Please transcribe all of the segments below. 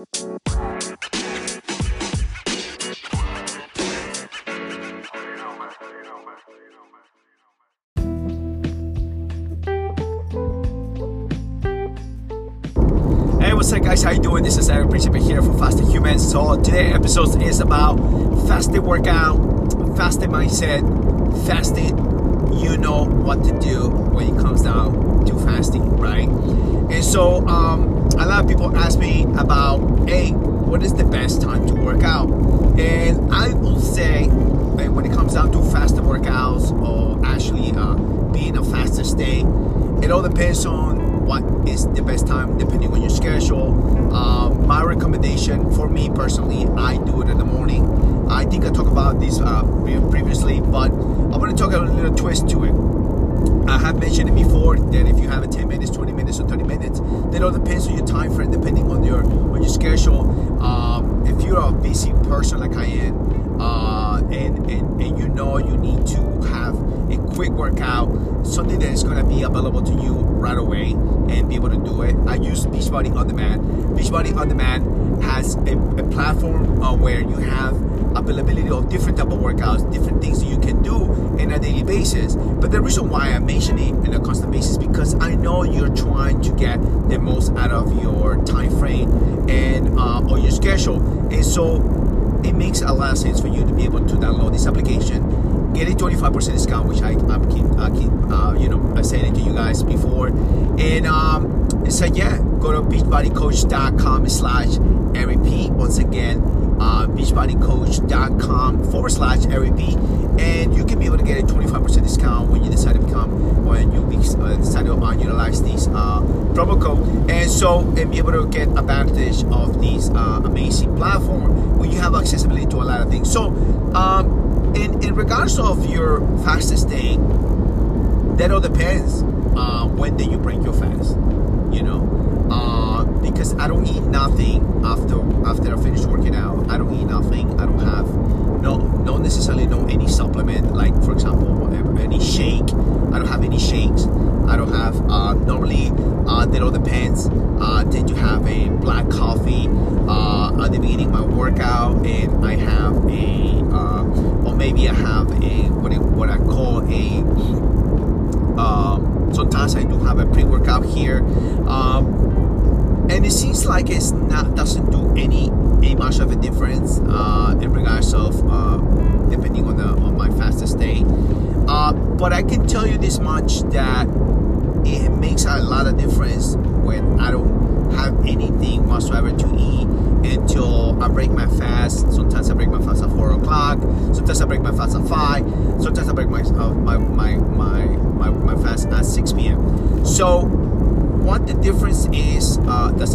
Hey, what's up, guys? How you doing? This is Eric Principe here for Fasting Humans. So today episode is about fasting workout, fasting mindset, fasting. You know what to do when it comes down to fasting, right? And so um, a lot of people ask me about, hey, what is the best time to work out? And I will say, when it comes down to fasting workouts or actually uh, being a faster state, it all depends on what is the best time depending on your schedule. Um, my recommendation for me personally, I do it in the morning. I think I talked about this uh, previously, but I want to talk a little twist to it. I have mentioned it before that if you have a 10 minutes, 20 minutes, or 30 minutes, that all depends on your time frame, depending on your on your schedule. Um, if you're a busy person like I am, uh, and, and and you know you need to have a quick workout, something that is going to be available to you right away and be able to do it. I use Beachbody On Demand. Beachbody On Demand has a, a platform uh, where you have availability of different type of workouts, different things that you can do in a daily basis. But the reason why I mention it in a constant basis because I know you're trying to get the most out of your time frame and uh, or your schedule, and so it makes a lot of sense for you to be able to download this application, get a 25% discount, which I, I keep, I keep uh, you know, saying it to you guys before. And um, so yeah, go to beachbodycoach.com slash. Once again, uh, beachbodycoach.com forward slash REP. And you can be able to get a 25% discount when you decide to become, when you uh, decide to uh, utilize this uh, promo code. And so, and be able to get advantage of these uh, amazing platform where you have accessibility to a lot of things. So, um, in, in regards of your fastest day, that all depends uh, when did you break your fast, you know? Because I don't eat nothing after after I finish working out. I don't eat nothing. I don't have no not necessarily no any supplement like for example any shake. I don't have any shakes. I don't have uh, normally uh, that all depends. Uh, did you have a black coffee uh, at the beginning of my workout and I have a uh, or maybe I have a what it, what I call a um, sometimes I do have a pre-workout here. Um, and it seems like it's not doesn't do any any much of a difference uh, in regards of uh, depending on the on my fastest day. Uh, but I can tell you this much that it makes a lot of difference when I don't have anything whatsoever to eat until I break my fast. Sometimes I break my fast at four o'clock. Sometimes I break my fast at five. Sometimes I break my uh, my, my my my my fast at six p.m. So what the difference is uh, does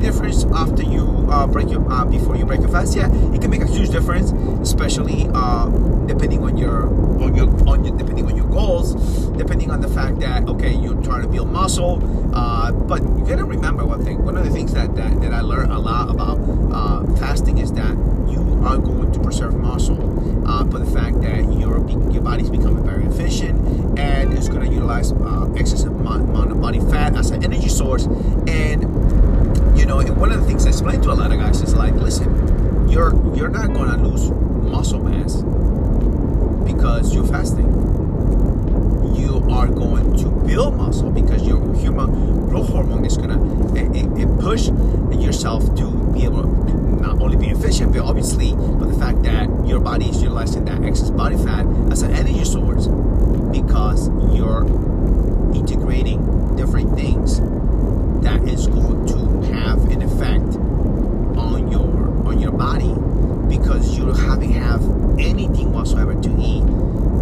difference after you uh, break your before you break your fast. Yeah it can make a huge difference especially depending on your on your on your depending on your goals depending on the fact that okay you're trying to build muscle but you gotta remember one thing. One of the things that that, that I learned a lot about fasting is that you are going to preserve muscle uh, but the fact that your your body's becoming very efficient and it's to utilize uh, excessive amount of body fat as an energy source. And know one of the things I explain to a lot of guys is like listen you're you're not to lose muscle mass because you're fasting. You are going to build muscle because your human growth hormone is gonna it, it, it push yourself to be able to not only be efficient, but obviously, but the fact that your body is utilizing that excess body fat as an energy source because you're integrating different things that is going to have an effect on your on your body because you don't having have anything whatsoever to eat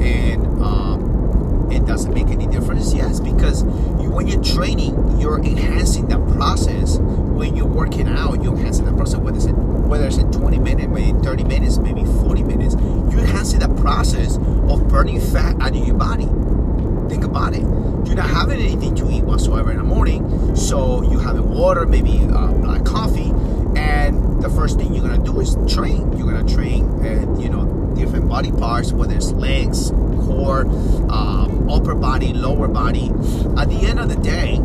and um, it doesn't make any difference yes because you, when you're training you're enhancing that process when you're working out, you're enhancing the process, whether it's whether it's in 20 minutes, maybe 30 minutes, maybe 40 minutes, you're enhancing the process of burning fat out of your body. Think about it. You're not having anything to eat whatsoever in the morning, so you have water, maybe uh, black coffee, and the first thing you're gonna do is train. You're gonna train, and you know different body parts, whether it's legs, core, um, upper body, lower body. At the end of the day,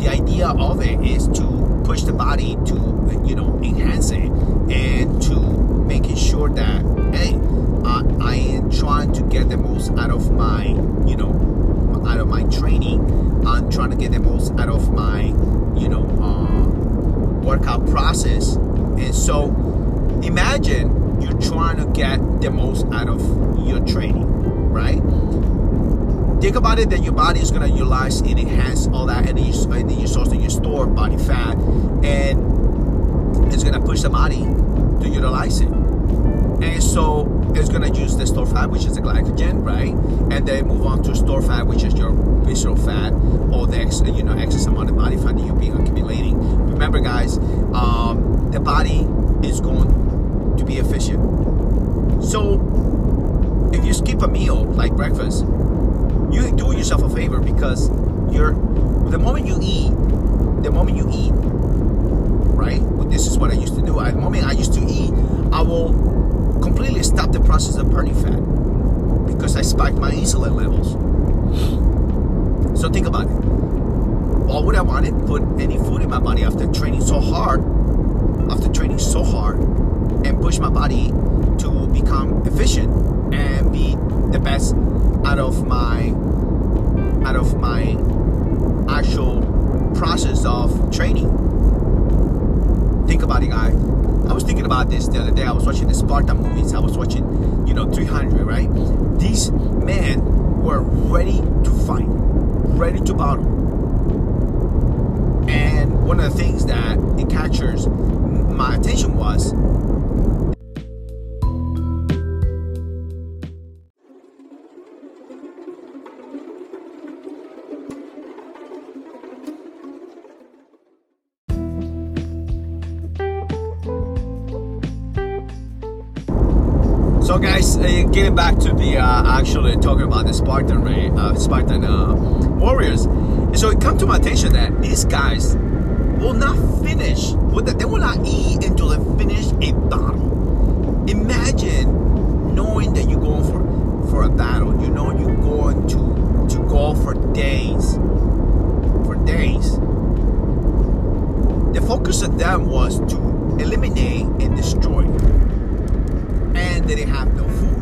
the idea of it is to push the body to you know enhance it about that your body is going to utilize and enhance all that and then you to your store body fat and it's going to push the body to utilize it. And so it's going to use the store fat which is the glycogen right? And then move on to store fat which is your visceral fat or the ex, you know excess amount of body fat that you've been accumulating. Remember guys um, the body is going to be efficient. So if you skip a meal like breakfast you do yourself a favor because you're the moment you eat, the moment you eat, right? This is what I used to do. At the moment I used to eat, I will completely stop the process of burning fat because I spiked my insulin levels. So think about it. Why would I want to put any food in my body after training so hard, after training so hard, and push my body to become efficient and be the best out of my out of my actual process of training. Think about it, guys. I was thinking about this the other day. I was watching the Spartan movies. I was watching, you know, 300, right? These men were ready to fight, ready to battle. And one of the things that it captures my attention was getting back to the uh, actually talking about the Spartan uh, Spartan uh, warriors, so it come to my attention that these guys will not finish. They will not eat until they finish a battle. Imagine knowing that you're going for for a battle. You know you're going to to go for days, for days. The focus of them was to eliminate and destroy and they didn't have no food.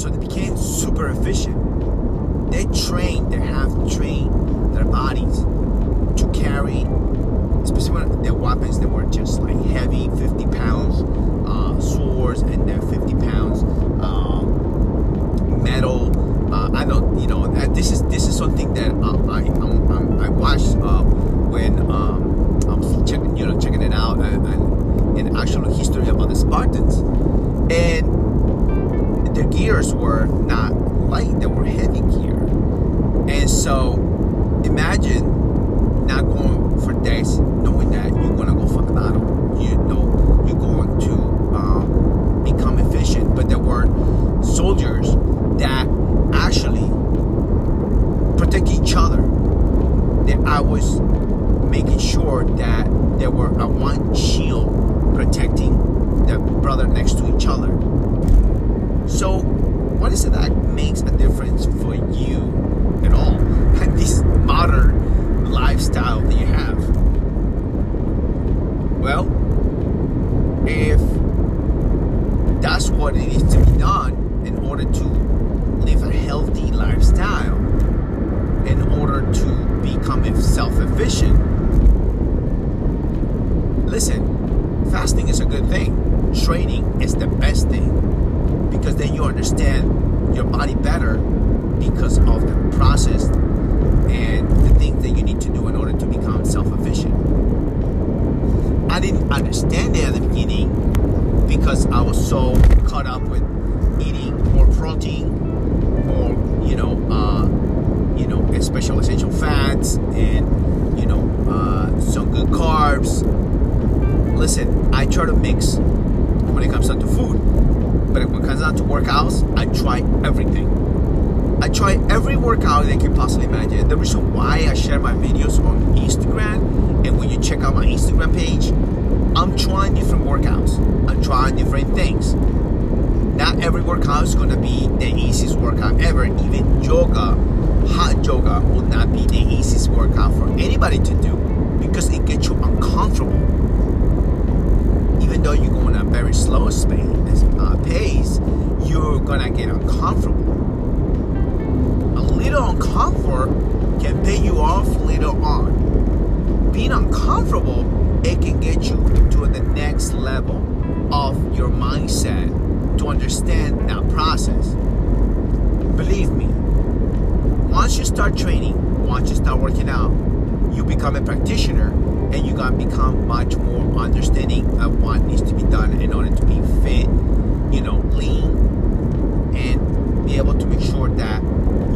So they became super efficient. They trained, they have trained their bodies to carry, especially their weapons that were just like heavy, 50 pounds uh, swords, and then 50 pounds uh, metal. Uh, I don't, you know, this is this is something that uh, I I'm, i watched uh, when um, so, imagine not going for days knowing that you're gonna go fight a battle. You know you're going to um, become efficient, but there were soldiers that actually protect each other. That I was making sure that there were a one shield protecting the brother next to each other. So, what is it that makes a difference for you at all? And this modern lifestyle that you have? Well, if that's what it needs to be done in order to live a healthy lifestyle, in order to become self-efficient, listen, fasting is a good thing. Training is the best thing because then you understand your body better because of the process and the things that you need to do in order to become self-efficient. I didn't understand it at the beginning because I was so caught up with eating more protein, more you know, uh, you know, especially essential fats and you know uh, some good carbs. Listen, I try to mix when it comes down to food. But when it comes down to workouts, I try everything. I try every workout that you can possibly imagine. The reason why I share my videos on Instagram and when you check out my Instagram page, I'm trying different workouts. I'm trying different things. Not every workout is gonna be the easiest workout ever. Even yoga, hot yoga will not be the easiest workout for anybody to do because it gets you uncomfortable. Even though you're going at a very slow uh, pace, you're gonna get uncomfortable A little uncomfort can pay you off later on. Being uncomfortable, it can get you to the next level of your mindset to understand that process. Believe me, once you start training, once you start working out, you become a practitioner and you gotta become much more understanding of what needs to be done in order to be fit, you know, lean, and be able to make sure that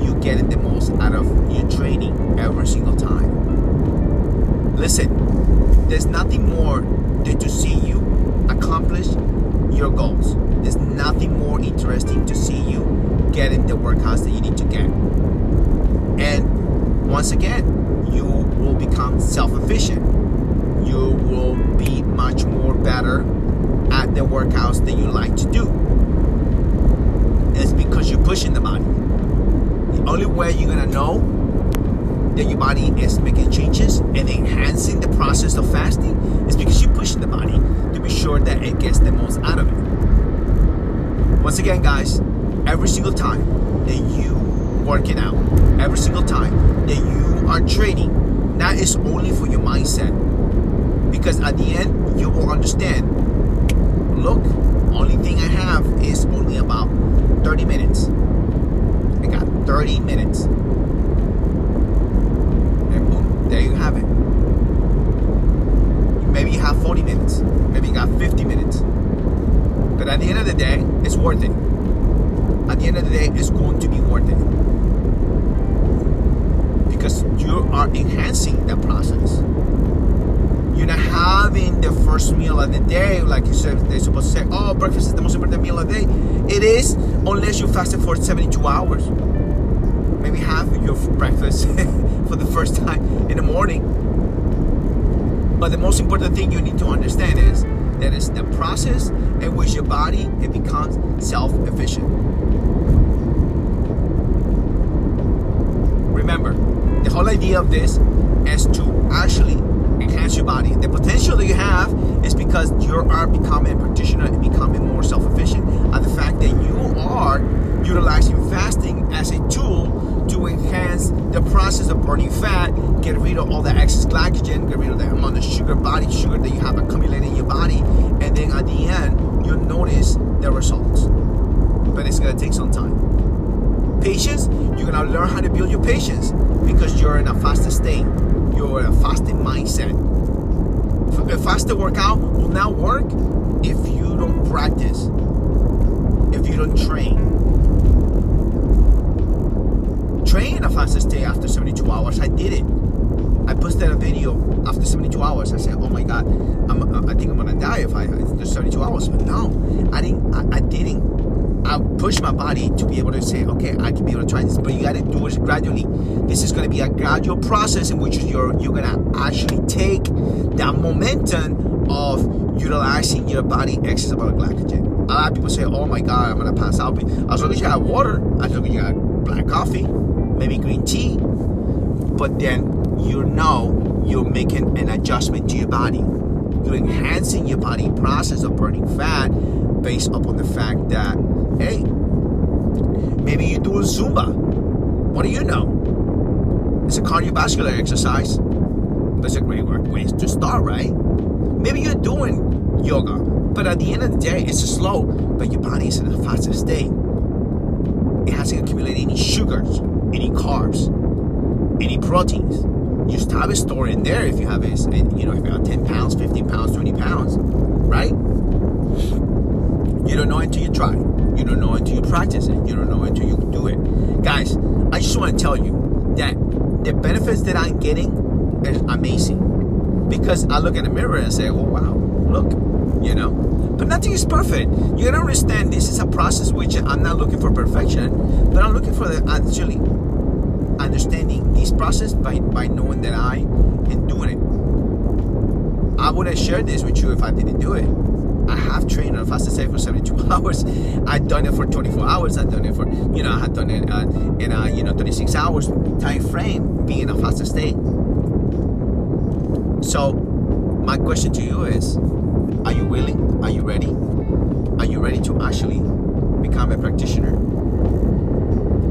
you getting the most out of your training every single time. Listen, there's nothing more than to see you accomplish your goals. There's nothing more interesting to see you getting the workouts that you need to get. And once again, you will become self-efficient. You will be much more better at the workouts that you like to do. It's because you're pushing the body The only way you're gonna know that your body is making changes and enhancing the process of fasting is because you're pushing the body to be sure that it gets the most out of it. Once again, guys, every single time that you working out, every single time that you are training, that is only for your mindset. Because at the end, you will understand. Look, only thing I have is only about 30 minutes. I got 30 minutes. There you have it. Maybe you have 40 minutes. Maybe you got 50 minutes. But at the end of the day, it's worth it. At the end of the day, it's going to be worth it. Because you are enhancing the process. You're not having the first meal of the day, like you said, they're supposed to say, oh, breakfast is the most important meal of the day. It is, unless you fasted for 72 hours. Maybe have your breakfast for the first time in the morning. But the most important thing you need to understand is that it's the process in which your body it becomes self-efficient. Remember, the whole idea of this is to actually enhance your body. The potential that you have is because you are becoming a practitioner and becoming more self-efficient. And the fact that you are utilizing fasting as a tool enhance the process of burning fat, get rid of all the excess glycogen, get rid of the amount of sugar, body sugar that you have accumulated in your body, and then at the end, you'll notice the results. But it's gonna take some time. Patience, you're gonna learn how to build your patience because you're in a faster state you're in a fasting mindset. A faster workout will not work if you don't practice, if you don't train. Fasted state after 72 hours. I did it. I posted a video after 72 hours. I said, "Oh my God, I'm, uh, I think I'm gonna die if I after 72 hours." But no, I didn't. I, I didn't I push my body to be able to say, okay, I can be able to try this, but you got to do it gradually. This is to be a gradual process in which you're you're to actually take that momentum of utilizing your body excess amount of glycogen. A lot of people say, oh my God, I'm to pass out. As long as you have water, as long as you got black coffee, maybe green tea, but then you know you're making an adjustment to your body. You're enhancing your body process of burning fat based upon the fact that Hey, maybe you're doing Zumba. What do you know? It's a cardiovascular exercise. That's a great way to start, right? Maybe you're doing yoga, but at the end of the day, it's slow, but your body is in a faster state. It hasn't accumulated any sugars, any carbs, any proteins. You still have a store in there if you have a, you know, if you have 10 pounds, 15 pounds, 20 pounds, right? You don't know until you try. You don't know until you practice it. You don't know until you do it. Guys, I just want to tell you that the benefits that I'm getting is amazing. Because I look in the mirror and say, oh wow, look, you know. But nothing is perfect. You gotta understand this is a process which I'm not looking for perfection, but I'm looking for the actually understanding this process by, by knowing that I am doing it. I wouldn't share this with you if I didn't do it. I have trained on fast state for 72 hours. I've done it for 24 hours. I've done it for, you know, I have done it uh, in a, you know, 36 hours time frame being a fast state. So my question to you is, are you willing? Are you ready? Are you ready to actually become a practitioner?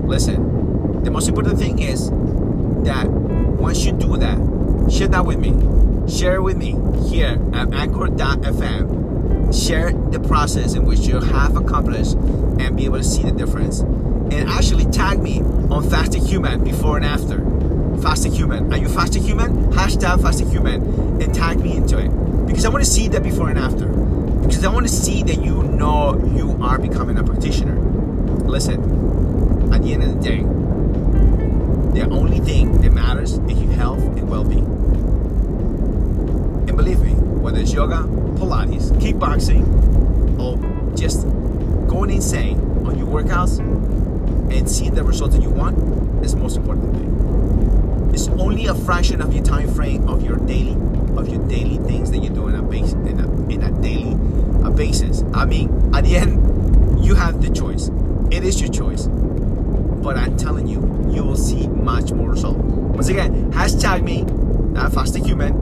Listen, the most important thing is that once you do that, share that with me. Share it with me here at anchor.fm share the process in which you have accomplished and be able to see the difference. And actually tag me on Fasted Human before and after. Fasted Human. Are you Fasted Human? Hashtag Fasted Human and tag me into it. Because I want to see that before and after. Because I want to see that you know you are becoming a practitioner. Listen, at the end of the day, the only thing that matters is your health and well-being. And believe me, whether it's yoga, Pilates, kickboxing, or just going insane on your workouts and seeing the results that you want is the most important thing. It's only a fraction of your time frame of your daily of your daily things that you do doing a base in a, in a daily a basis. I mean, at the end, you have the choice. It is your choice. But I'm telling you, you will see much more result. Once again, hashtag me, not fasted human.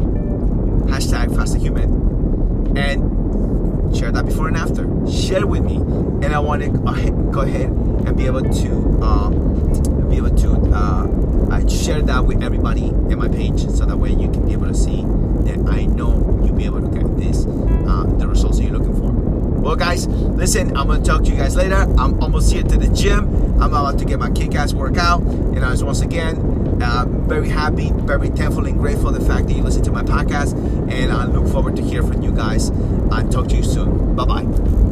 Hashtag fasted human and share that before and after. Share with me, and I want to go ahead and be able to uh, be able to uh, share that with everybody in my page, so that way you can be able to see that I know you'll be able to get this uh, the results that you're looking for. Well, guys, listen, I'm gonna talk to you guys later. I'm almost here to the gym. I'm about to get my kick-ass workout, and I was once again uh, very happy, very thankful and grateful the fact that you listen to my podcast. And I look forward to hear from you guys. And talk to you soon. Bye bye.